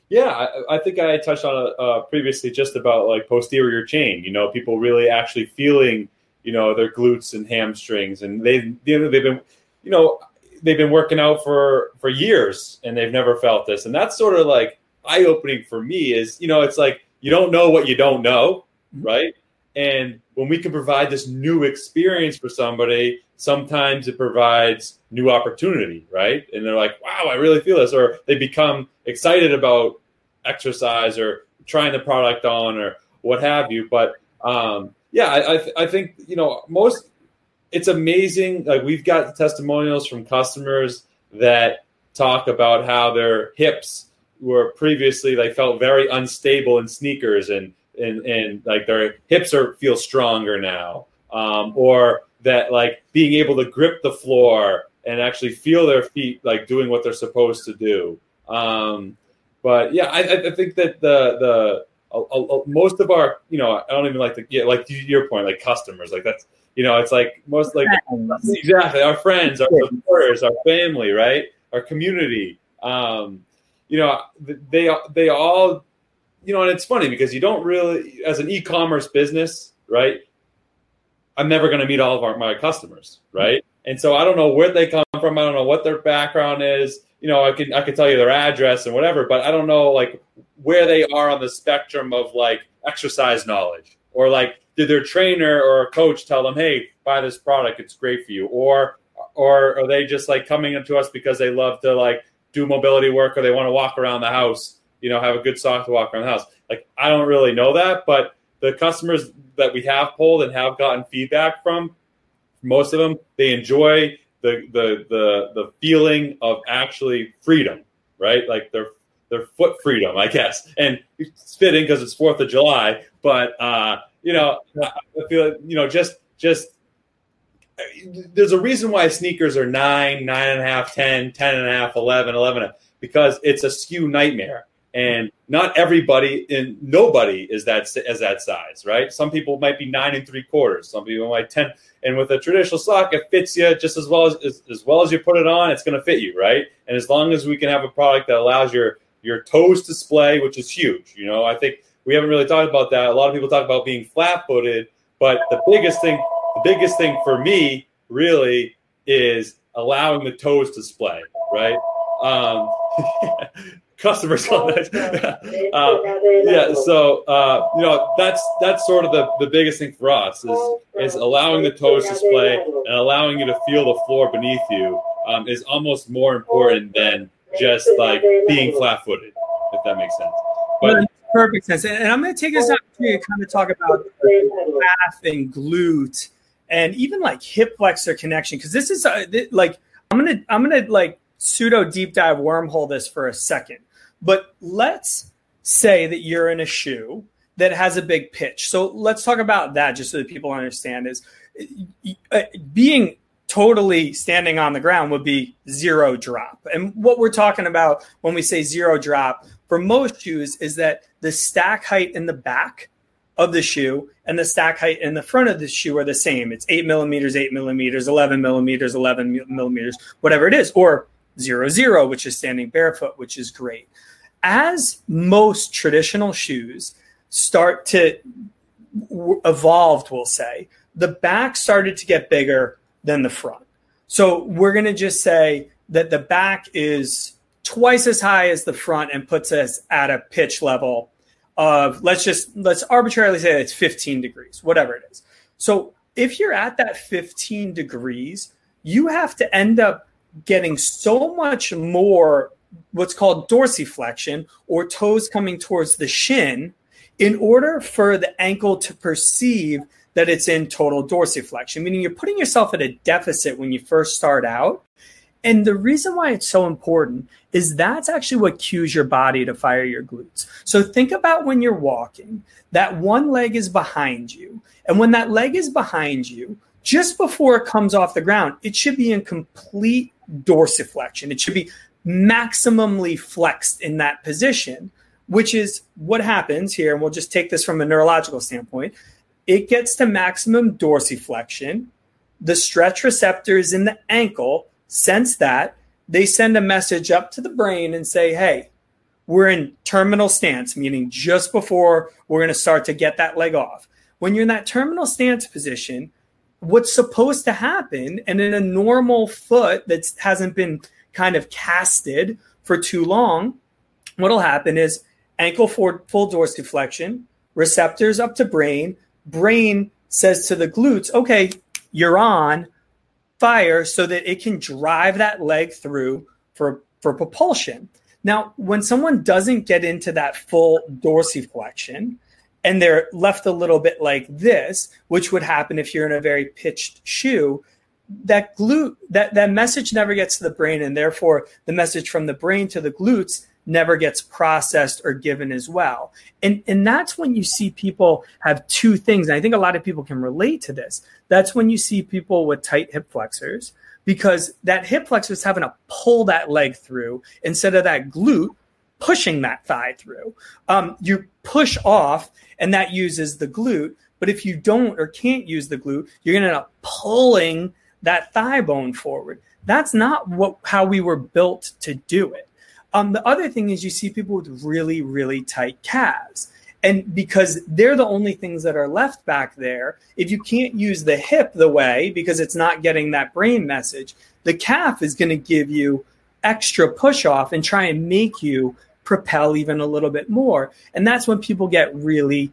[SPEAKER 4] Yeah, I, I, think I touched on it uh, previously just about like posterior chain. You know, people really actually feeling, you know, their glutes and hamstrings, and they you know they've been, you know, they've been working out for for years and they've never felt this, and that's sort of like eye opening for me. Is you know, it's like you don't know what you don't know, mm-hmm. right? And when we can provide this new experience for somebody, sometimes it provides new opportunity, right? And they're like, wow, I really feel this. Or they become excited about exercise or trying the product on or what have you. But um, yeah, I, I, I think, you know, most, it's amazing. Like we've got testimonials from customers that talk about how their hips were previously, they felt very unstable in sneakers and, and, and like their hips are feel stronger now. Um, or that like being able to grip the floor and actually feel their feet like doing what they're supposed to do. Um, but yeah, I, I, think that the the most of our you know I don't even like to get like your point like customers like that's you know it's like most like exactly our friends our supporters our family right? Our community. Um, you know they they all you know and it's funny because you don't really as an e-commerce business right I'm never going to meet all of our, my customers, right? And so I don't know where they come from. I don't know what their background is. You know, I can I can tell you their address and whatever, but I don't know like where they are on the spectrum of like exercise knowledge or like did their trainer or a coach tell them, "Hey, buy this product; it's great for you," or or are they just like coming into us because they love to like do mobility work or they want to walk around the house, you know, have a good sock to walk around the house? Like I don't really know that, but the customers that we have polled and have gotten feedback from, most of them, they enjoy the the the the feeling of actually freedom, right? Like their their foot freedom, I guess. And it's fitting because it's Fourth of July, but uh, you know, I feel you know just just there's a reason why sneakers are nine, nine and a half, 10, 10 and a half, 11, 11, because it's a SKU nightmare and not everybody and nobody is that as that size, right? Some people might be nine and three quarters. Some people might ten. And with a traditional sock, it fits you just as well as as, as well as you put it on. It's going to fit you, right? And as long as we can have a product that allows your your toes to splay, which is huge. You know, I think we haven't really talked about that. A lot of people talk about being flat footed, but the biggest thing, the biggest thing for me really is allowing the toes to splay, right? Um, customers on it. uh, yeah, so uh, you know that's that's sort of the, the biggest thing for us is is allowing the toes to splay and allowing you to feel the floor beneath you um, is almost more important than just like being flat footed, if that makes sense.
[SPEAKER 2] But perfect sense. And I'm going to take this opportunity to kind of talk about calf and glute and even like hip flexor connection because this is a, th- like I'm gonna I'm gonna like pseudo deep dive wormhole this for a second. But let's say that you're in a shoe that has a big pitch. So let's talk about that just so that people understand is uh, being totally standing on the ground would be zero drop. And what we're talking about when we say zero drop for most shoes is that the stack height in the back of the shoe and the stack height in the front of the shoe are the same. It's eight millimeters, eight millimeters, 11 millimeters, 11 millimeters, whatever it is, or zero, zero, which is standing barefoot, which is great. As most traditional shoes start to evolved, we'll say, the back started to get bigger than the front. So we're going to just say that the back is twice as high as the front and puts us at a pitch level of let's just let's arbitrarily say it's 15 degrees, whatever it is. So if you're at that 15 degrees, you have to end up getting so much more what's called dorsiflexion or toes coming towards the shin in order for the ankle to perceive that it's in total dorsiflexion, meaning you're putting yourself at a deficit when you first start out. And the reason why it's so important is that's actually what cues your body to fire your glutes. So think about when you're walking, that one leg is behind you. And when that leg is behind you, just before it comes off the ground, it should be in complete dorsiflexion. It should be maximally flexed in that position, which is what happens here. And we'll just take this from a neurological standpoint it gets to maximum dorsiflexion. The stretch receptors in the ankle sense that. They send a message up to the brain and say, hey, we're in terminal stance, meaning just before we're going to start to get that leg off. When you're in that terminal stance position, what's supposed to happen, and in a normal foot that hasn't been kind of casted for too long, what'll happen is ankle for full dorsiflexion, receptors up to brain, brain says to the glutes, okay, you're on fire so that it can drive that leg through for, for propulsion. Now, when someone doesn't get into that full dorsiflexion and they're left a little bit like this, which would happen if you're in a very pitched shoe, that glute that, that message never gets to the brain, and therefore the message from the brain to the glutes never gets processed or given as well. And, and that's when you see people have two things. And I think a lot of people can relate to this. That's when you see people with tight hip flexors because that hip flexor is having to pull that leg through instead of that glute pushing that thigh through. Um, you push off and that uses the glute. But if you don't or can't use the glute, you're going to end up pulling that thigh bone forward. That's not what how we were built to do it. Um, the other thing is you see people with really, really tight calves. And because they're the only things that are left back there, if you can't use the hip the way because it's not getting that brain message, the calf is going to give you extra push off and try and make you propel even a little bit more. And that's when people get really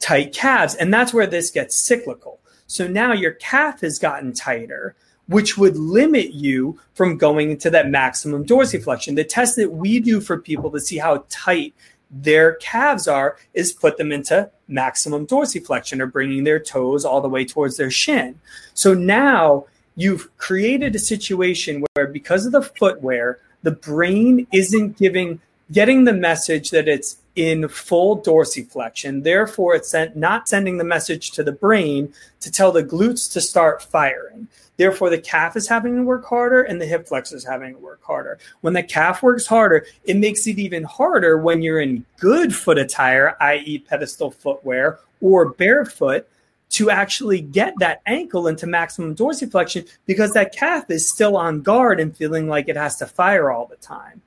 [SPEAKER 2] tight calves. And that's where this gets cyclical. So now your calf has gotten tighter which would limit you from going into that maximum dorsiflexion. The test that we do for people to see how tight their calves are is put them into maximum dorsiflexion or bringing their toes all the way towards their shin. So now you've created a situation where because of the footwear, the brain isn't giving getting the message that it's in full dorsiflexion. Therefore, it's sent, not sending the message to the brain to tell the glutes to start firing. Therefore, the calf is having to work harder and the hip flexor is having to work harder. When the calf works harder, it makes it even harder when you're in good foot attire, i.e., pedestal footwear or barefoot, to actually get that ankle into maximum dorsiflexion because that calf is still on guard and feeling like it has to fire all the time.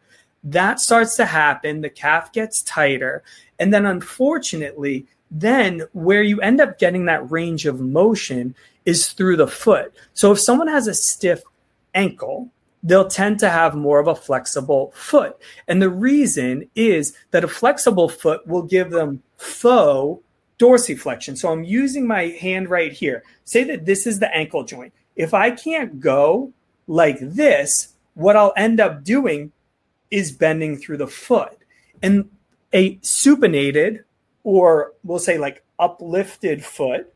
[SPEAKER 2] That starts to happen. The calf gets tighter. And then, unfortunately, then where you end up getting that range of motion is through the foot. So if someone has a stiff ankle, they'll tend to have more of a flexible foot. And the reason is that a flexible foot will give them faux dorsiflexion. So I'm using my hand right here. Say that this is the ankle joint. If I can't go like this, what I'll end up doing is bending through the foot. And a supinated, or we'll say like uplifted foot,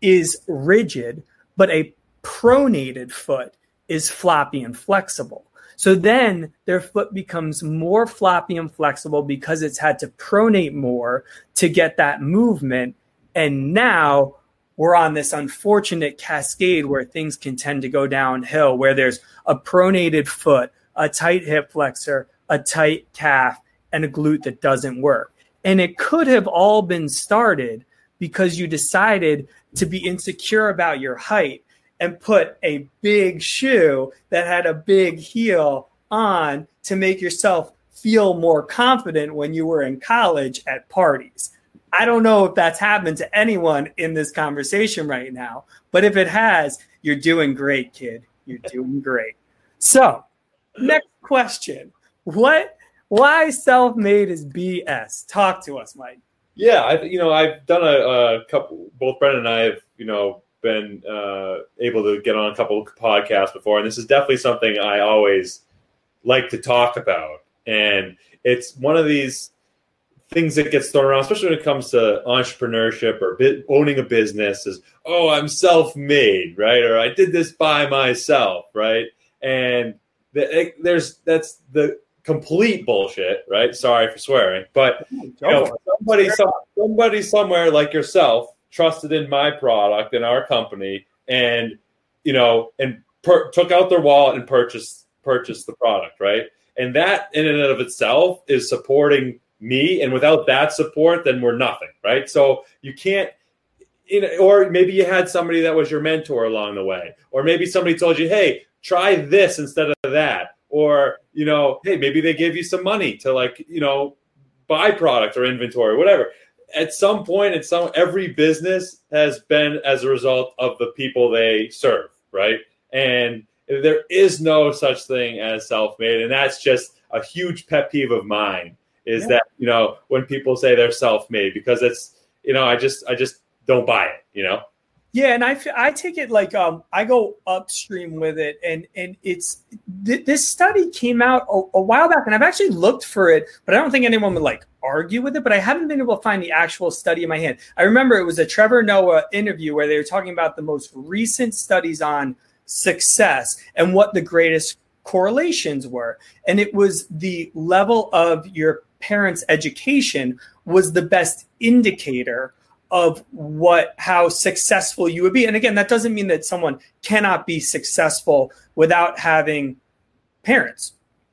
[SPEAKER 2] is rigid but a pronated foot is floppy and flexible. So then their foot becomes more floppy and flexible because it's had to pronate more to get that movement. And now we're on this unfortunate cascade where things can tend to go downhill, where there's a pronated foot, a tight hip flexor, a tight calf, and a glute that doesn't work. And it could have all been started because you decided to be insecure about your height and put a big shoe that had a big heel on to make yourself feel more confident when you were in college at parties. I don't know if that's happened to anyone in this conversation right now, but if it has, you're doing great, kid. You're doing great. So, next question. What why self-made is BS? Talk to us, Mike.
[SPEAKER 4] Yeah, I you know I've done a, a couple. Both Brendan and I have you know been uh, able to get on a couple podcasts before, and this is definitely something I always like to talk about. And it's one of these things that gets thrown around, especially when it comes to entrepreneurship or owning a business. Is oh, I'm self-made, right? Or I did this by myself, right? And there's that's the complete bullshit, right? Sorry for swearing, but you know, somebody, some, somebody somewhere like yourself trusted in my product and our company, and you know, and per- took out their wallet and purchased purchased the product, right? And that in and of itself is supporting me. And without that support, then we're nothing, right? So you can't. You know, or maybe you had somebody that was your mentor along the way, or maybe somebody told you, "Hey, try this instead of that," or you know, hey, maybe they gave you some money to like, you know, buy product or inventory, or whatever. At some point in some every business has been as a result of the people they serve right? And there is no such thing as self-made and that's just a huge pet peeve of mine is yeah. that you know when people say they're self-made because it's you know i just i just don't buy it you know
[SPEAKER 2] yeah, and I, I take it like um, I go upstream with it, and and it's th- this study came out a, a, while back, and I've actually looked for it, but I don't think anyone would like argue with it. But I haven't been able to find the actual study in my hand. I remember it was a Trevor Noah interview where they were talking about the most recent studies on success and what the greatest correlations were, and it was the level of your parents' education was the best indicator of what how successful you would be. And again, that doesn't mean that someone cannot be successful without having parents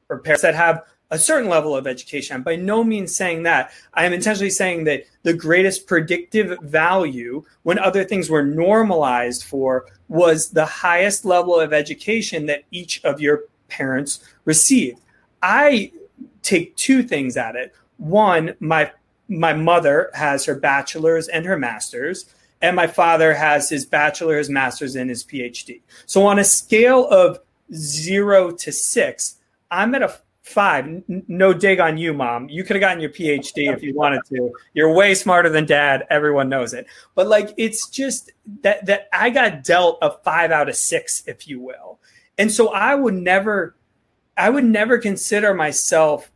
[SPEAKER 2] or parents that have a certain level of education. I'm by no means saying that. I am intentionally saying that the greatest predictive value when other things were normalized for was the highest level of education that each of your parents received. I take two things at it. One, my my mother has her bachelor's and her master's, and my father has his bachelor, his master's, and his PhD. So on a scale of zero to six, I'm at a five. No dig on you, mom. You could have gotten your PhD if you wanted to. You're way smarter than dad. Everyone knows it. But like, it's just that that I got dealt a five out of six, if you will. And so I would never, I would never consider myself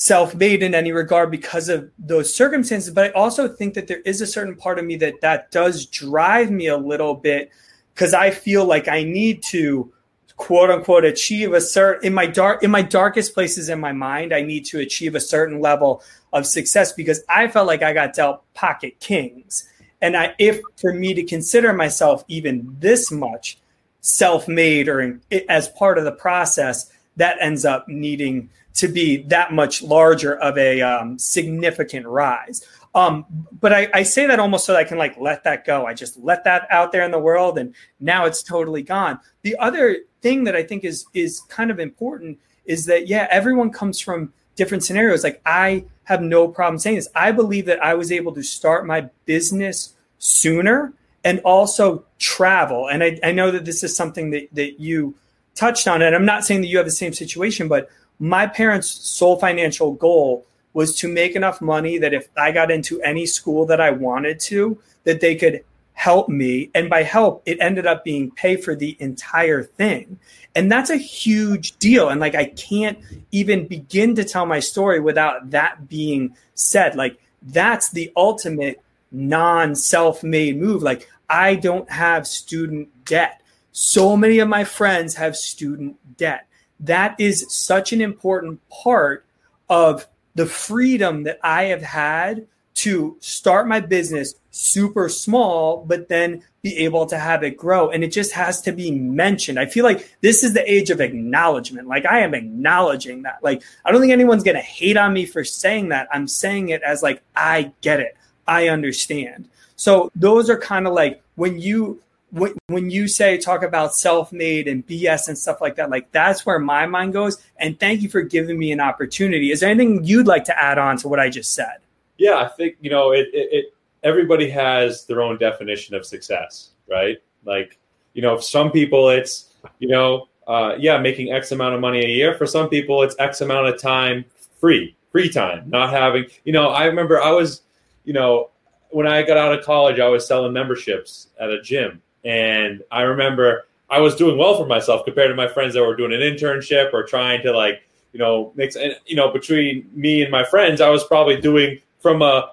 [SPEAKER 2] self-made in any regard because of those circumstances but i also think that there is a certain part of me that that does drive me a little bit because i feel like i need to quote unquote achieve a certain in my dark in my darkest places in my mind i need to achieve a certain level of success because i felt like i got dealt pocket kings. And i if for me to consider myself even this much self-made or in, as part of the process that ends up needing to be that much larger of a um, significant rise. Um, but I, I, say that almost so that I can like let that go. I just let that out there in the world, and now it's totally gone. The other thing that I think is is kind of important is that yeah, everyone comes from different scenarios. Like I have no problem saying this. I believe that I was able to start my business sooner and also travel. And I, I know that this is something that that you touched on. And I'm not saying that you have the same situation, but my parents' sole financial goal was to make enough money that if I got into any school that I wanted to, that they could help me. And by help, it ended up being pay for the entire thing. And that's a huge deal. And like, I can't even begin to tell my story without that being said. Like, that's the ultimate non self made move. Like, I don't have student debt. So many of my friends have student debt. That is such an important part of the freedom that I have had to start my business super small, but then be able to have it grow. And it just has to be mentioned. I feel like this is the age of acknowledgement. Like I am acknowledging that. Like I don't think anyone's going to hate on me for saying that. I'm saying it as like, I get it. I understand. So those are kind of like when you when, you say talk about self-made and BS and stuff like that, like that's where my mind goes. And thank you for giving me an opportunity. Is there anything you'd like to add on to what I just said?
[SPEAKER 4] Yeah, I think you know it, it, it everybody has their own definition of success, right? Like, you know, some people it's, you know, uh, yeah, making X amount of money a year. For some people, it's X amount of time free, free time, not having, you know, I remember I was, you know, when I got out of college, I was selling memberships at a gym. And I remember I was doing well for myself compared to my friends that were doing an internship or trying to like, you know, mix and you know, between me and my friends, I was probably doing from a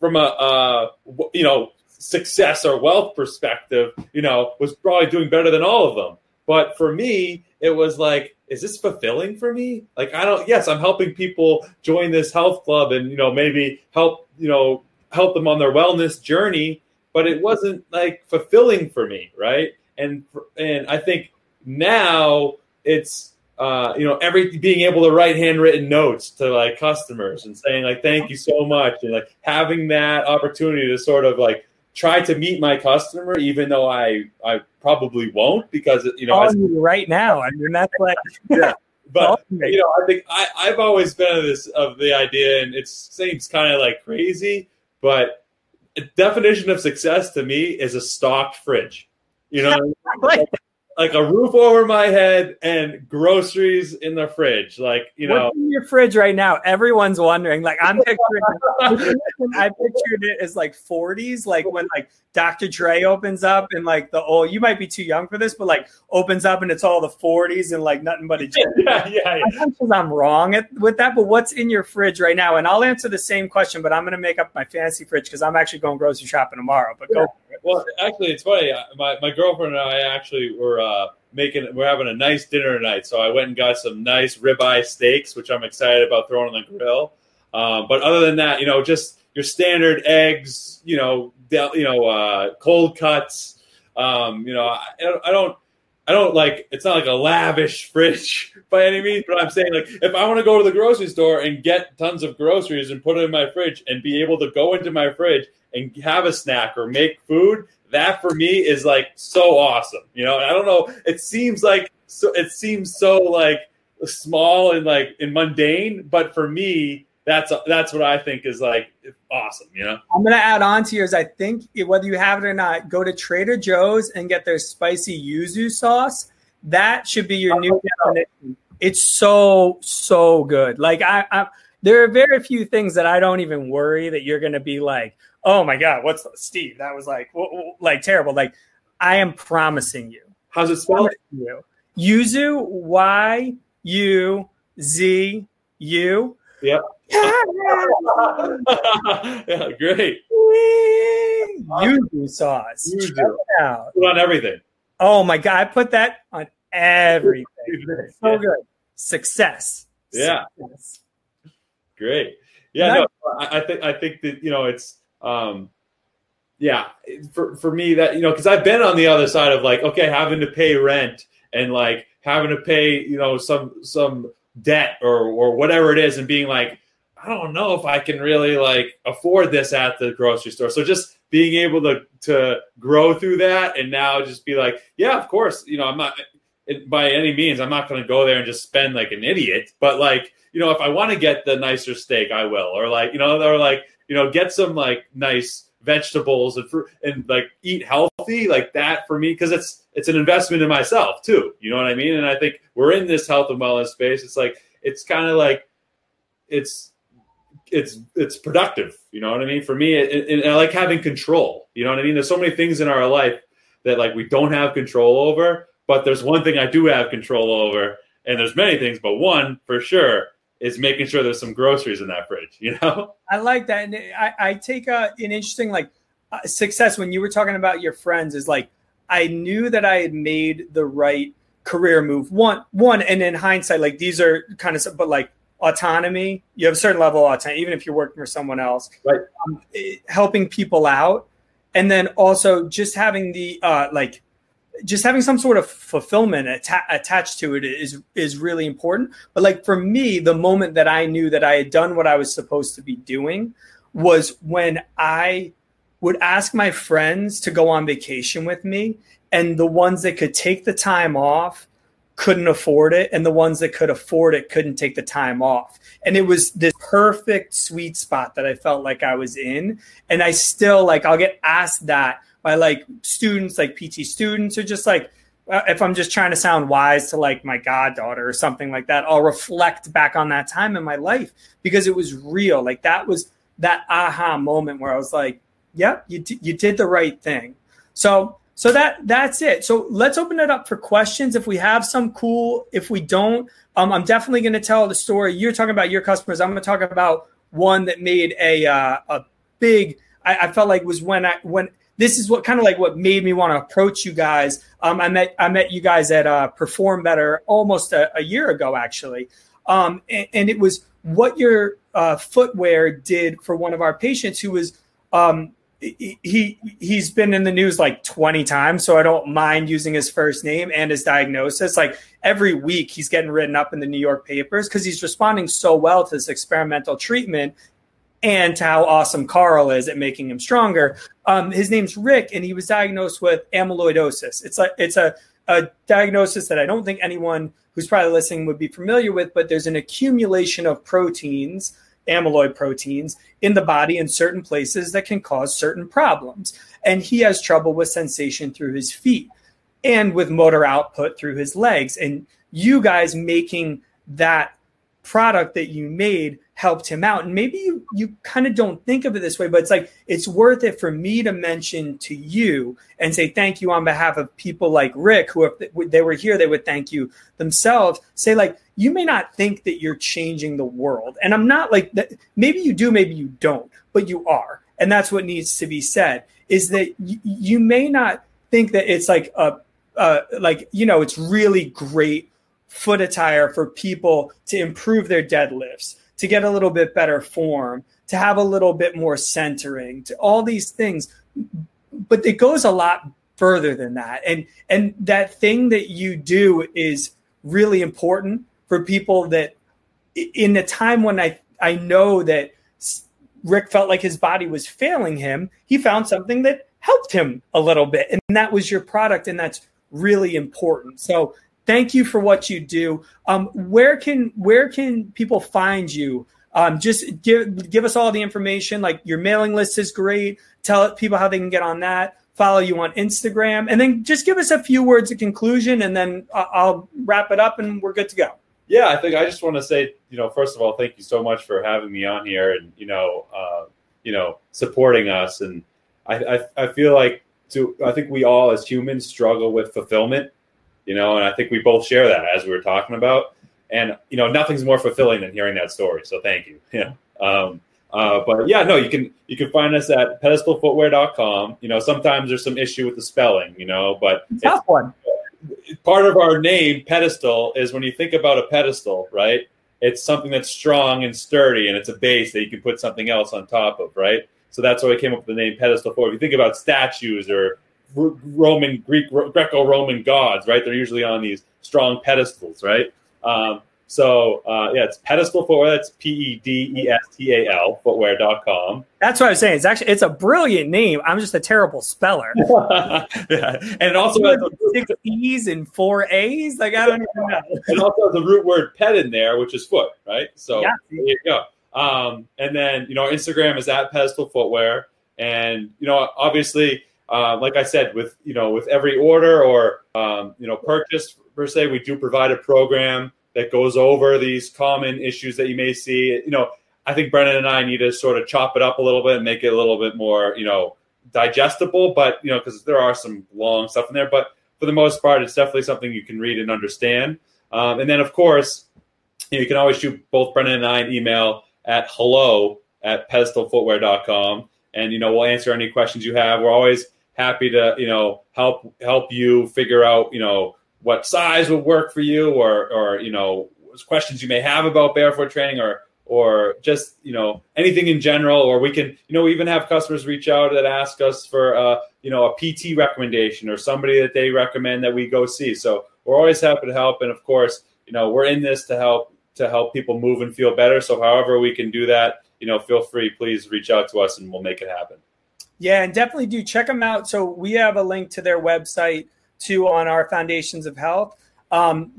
[SPEAKER 4] from a uh, you know success or wealth perspective, you know, was probably doing better than all of them. But for me, it was like, is this fulfilling for me? Like, I don't. Yes, I'm helping people join this health club and you know maybe help you know help them on their wellness journey. But it wasn't like fulfilling for me, right? And and I think now it's uh, you know, every being able to write handwritten notes to like customers and saying like thank you so much and like having that opportunity to sort of like try to meet my customer even though I I probably won't because you know
[SPEAKER 2] as, right now I mean that's like
[SPEAKER 4] yeah but you know I think I I've always been of this of the idea and it seems kind of like crazy but definition of success to me is a stocked fridge. You know like a roof over my head and groceries in the fridge. Like, you know,
[SPEAKER 2] What's in your fridge right now? Everyone's wondering. Like, I'm picturing, I pictured it as like 40s, like when like Dr. Dre opens up and like the old, you might be too young for this, but like opens up and it's all the 40s and like nothing but a
[SPEAKER 4] yeah, yeah, yeah.
[SPEAKER 2] I'm wrong at, with that, but what's in your fridge right now? And I'll answer the same question, but I'm going to make up my fancy fridge because I'm actually going grocery shopping tomorrow. But
[SPEAKER 4] yeah. go. Well, actually, it's funny. My, my girlfriend and I actually were uh, making we're having a nice dinner tonight. So I went and got some nice ribeye steaks, which I'm excited about throwing on the grill. Um, but other than that, you know, just your standard eggs, you know, you know, uh, cold cuts. Um, you know, I, I don't. I don't like it's not like a lavish fridge by any means, but I'm saying like if I want to go to the grocery store and get tons of groceries and put it in my fridge and be able to go into my fridge and have a snack or make food, that for me is like so awesome. You know, I don't know. It seems like so. It seems so like small and like and mundane, but for me, that's that's what I think is like awesome. You know,
[SPEAKER 2] I'm gonna add on to yours. I think whether you have it or not, go to Trader Joe's and get their spicy yuzu sauce. That should be your new oh, definition. It's so so good. Like I, I, there are very few things that I don't even worry that you're gonna be like, oh my god, what's Steve? That was like like terrible. Like I am promising you.
[SPEAKER 4] How's it spelled?
[SPEAKER 2] You yuzu y u z u.
[SPEAKER 4] Yep. Yeah, great.
[SPEAKER 2] Yuzu sauce.
[SPEAKER 4] Yuzu. Put on everything.
[SPEAKER 2] Oh my god, I put that on everything. so yeah. good. Success.
[SPEAKER 4] Yeah. Success. Great. Yeah, no, I, I think I think that you know it's um yeah for for me that you know because I've been on the other side of like okay having to pay rent and like having to pay you know some some debt or or whatever it is and being like I don't know if I can really like afford this at the grocery store. So just being able to to grow through that and now just be like, yeah, of course, you know, I'm not it, by any means I'm not going to go there and just spend like an idiot, but like, you know, if I want to get the nicer steak, I will. Or like, you know, or like, you know, get some like nice vegetables and fruit and like eat healthy like that for me because it's it's an investment in myself too you know what i mean and i think we're in this health and wellness space it's like it's kind of like it's it's it's productive you know what i mean for me it, it, i like having control you know what i mean there's so many things in our life that like we don't have control over but there's one thing i do have control over and there's many things but one for sure is making sure there's some groceries in that fridge. You know,
[SPEAKER 2] I like that, and I, I take a, an interesting like uh, success when you were talking about your friends is like I knew that I had made the right career move. One, one, and in hindsight, like these are kind of, but like autonomy, you have a certain level of autonomy, even if you're working for someone else.
[SPEAKER 4] Right.
[SPEAKER 2] Um, helping people out, and then also just having the uh, like, just having some sort of fulfillment atta- attached to it is is really important. But like for me, the moment that I knew that I had done what I was supposed to be doing was when I would ask my friends to go on vacation with me and the ones that could take the time off couldn't afford it and the ones that could afford it couldn't take the time off. And it was this perfect sweet spot that i felt like i was in. And i still like i'll get asked that by like students like pt students or just like uh, if i'm just trying to sound wise to like my goddaughter or something like that i'll reflect back on that time in my life because it was real. Like that was that aha moment where i was like yep you, d- you did the right thing. So so that that's it. So let's open it up for questions. If we have some, cool. If we don't, um, I'm definitely going to tell the story. You're talking about your customers. I'm going to talk about one that made a uh, a big. I, I, felt like was when I when this is what kind of like what made me want to approach you guys. Um, I met I met you guys at uh, Perform Better almost a, a year ago actually, um, and, and, it was what your uh, footwear did for one of our patients who was um, he he's been in the news like 20 times so i don't mind using his first name and his diagnosis. Like every week he's getting written up in the new york papers because he's responding so well to this experimental treatment and to how awesome carl is at making him stronger. Um, his name's rick and he was diagnosed with amyloidosis. It's like it's a, a diagnosis that i don't think anyone who's probably listening would be familiar with but there's an accumulation of proteins amyloid proteins in the body in certain places that can cause certain problems. And he has trouble with sensation through his feet and with motor output through his legs. And you guys making that product that you made helped him out. And maybe you, you kind of don't think of it this way, but it's like it's worth it for me to mention to you and say thank you on behalf of people like Rick, who if they were here, they would thank you themselves. Say like, you may not think that you're changing the world. And I'm not like that. Maybe you do, maybe you don't, but you are. And that's what needs to be said is that you may not think that it's like a, uh, like, you know, it's really great foot attire for people to improve their deadlifts, to get a little bit better form, to have a little bit more centering, to all these things. But it goes a lot further than that. And and that thing that you do is really important for people that in the time when I I know that Rick felt like his body was failing him, he found something that helped him a little bit, and that was your product, and that's really important. So thank you for what you do. Um, where can where can people find you? Um, just give give us all the information. Like your mailing list is great. Tell people how they can get on that. Follow you on Instagram, and then just give us a few words of conclusion, and then I'll wrap it up, and we're good to go
[SPEAKER 4] yeah, I think I just want to say, you know, first of all, thank you so much for having me on here and you know, uh, you know, supporting us. And I, I, I feel like to, I think we all as humans struggle with fulfillment, you know, and I think we both share that as we were talking about. And you know, nothing's more fulfilling than hearing that story. So thank you. Yeah. Um, uh, but yeah, no, you can you can find us at pedestalfootwear.com. You know, sometimes there's some issue with the spelling, you know, but
[SPEAKER 2] tough one
[SPEAKER 4] part of our name pedestal is when you think about a pedestal right it's something that's strong and sturdy and it's a base that you can put something else on top of right so that's why we came up with the name pedestal for if you think about statues or roman greek greco-roman gods right they're usually on these strong pedestals right um, so uh, yeah, it's pedestal footwear. That's P E D E S T A L footwear.com.
[SPEAKER 2] That's what I was saying. It's actually it's a brilliant name. I'm just a terrible speller.
[SPEAKER 4] yeah. And it also has
[SPEAKER 2] six E's and four A's. Like I don't even know.
[SPEAKER 4] and also has the root word "ped" in there, which is foot, right? So yeah. there you go. Um, and then you know, Instagram is at pedestal footwear. And you know, obviously, uh, like I said, with you know, with every order or um, you know, purchase per se, we do provide a program that goes over these common issues that you may see. You know, I think Brendan and I need to sort of chop it up a little bit and make it a little bit more, you know, digestible. But you know, because there are some long stuff in there, but for the most part, it's definitely something you can read and understand. Um, and then, of course, you, know, you, can always shoot both Brendan and I an email at hello at pedestalfootwear.com. and you know we'll answer any questions you have. We're always happy to you know help help you figure out you know what size would work for you, or or you know questions you may have about barefoot training, or or just you know anything in general. Or we can you know even have customers reach out that ask us for uh, you know a PT recommendation or somebody that they recommend that we go see. So we're always happy to help, and of course you know we're in this to help to help people move and feel better. So however we can do that, you know, feel free, please reach out to us and we'll make it happen.
[SPEAKER 2] Yeah, and definitely do check them out. So we have a link to their website too on our Foundations of Health. Um,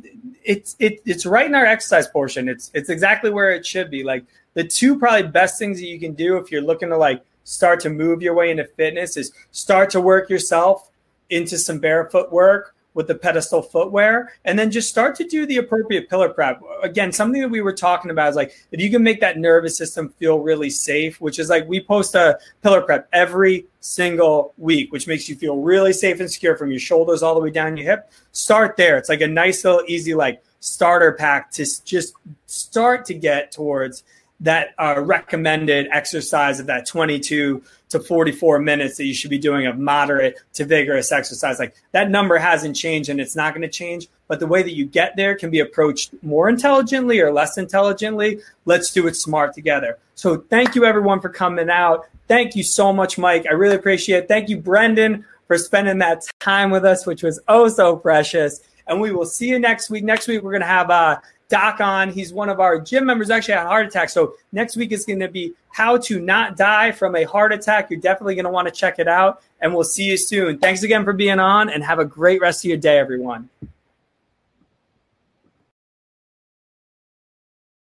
[SPEAKER 2] it's it, it's right in our exercise portion. It's it's exactly where it should be. Like the two probably best things that you can do if you're looking to like start to move your way into fitness is start to work yourself into some barefoot work with the pedestal footwear and then just start to do the appropriate pillar prep. Again, something that we were talking about is like if you can make that nervous system feel really safe, which is like we post a pillar prep every single week, which makes you feel really safe and secure from your shoulders all the way down your hip. Start there. It's like a nice little easy like starter pack to just start to get towards that uh, recommended exercise of that 22 to 44 minutes that you should be doing of moderate to vigorous exercise. Like that number hasn't changed and it's not going to change, but the way that you get there can be approached more intelligently or less intelligently. Let's do it smart together. So thank you everyone for coming out. Thank you so much, Mike. I really appreciate it. Thank you, Brendan, for spending that time with us, which was oh so precious. And we will see you next week. Next week, we're going to have uh, Doc on. He's one of our gym members, actually had a heart attack. So next week is going to be how to not die from a heart attack. You're definitely going to want to check it out. And we'll see you soon. Thanks again for being on and have a great rest of your day, everyone.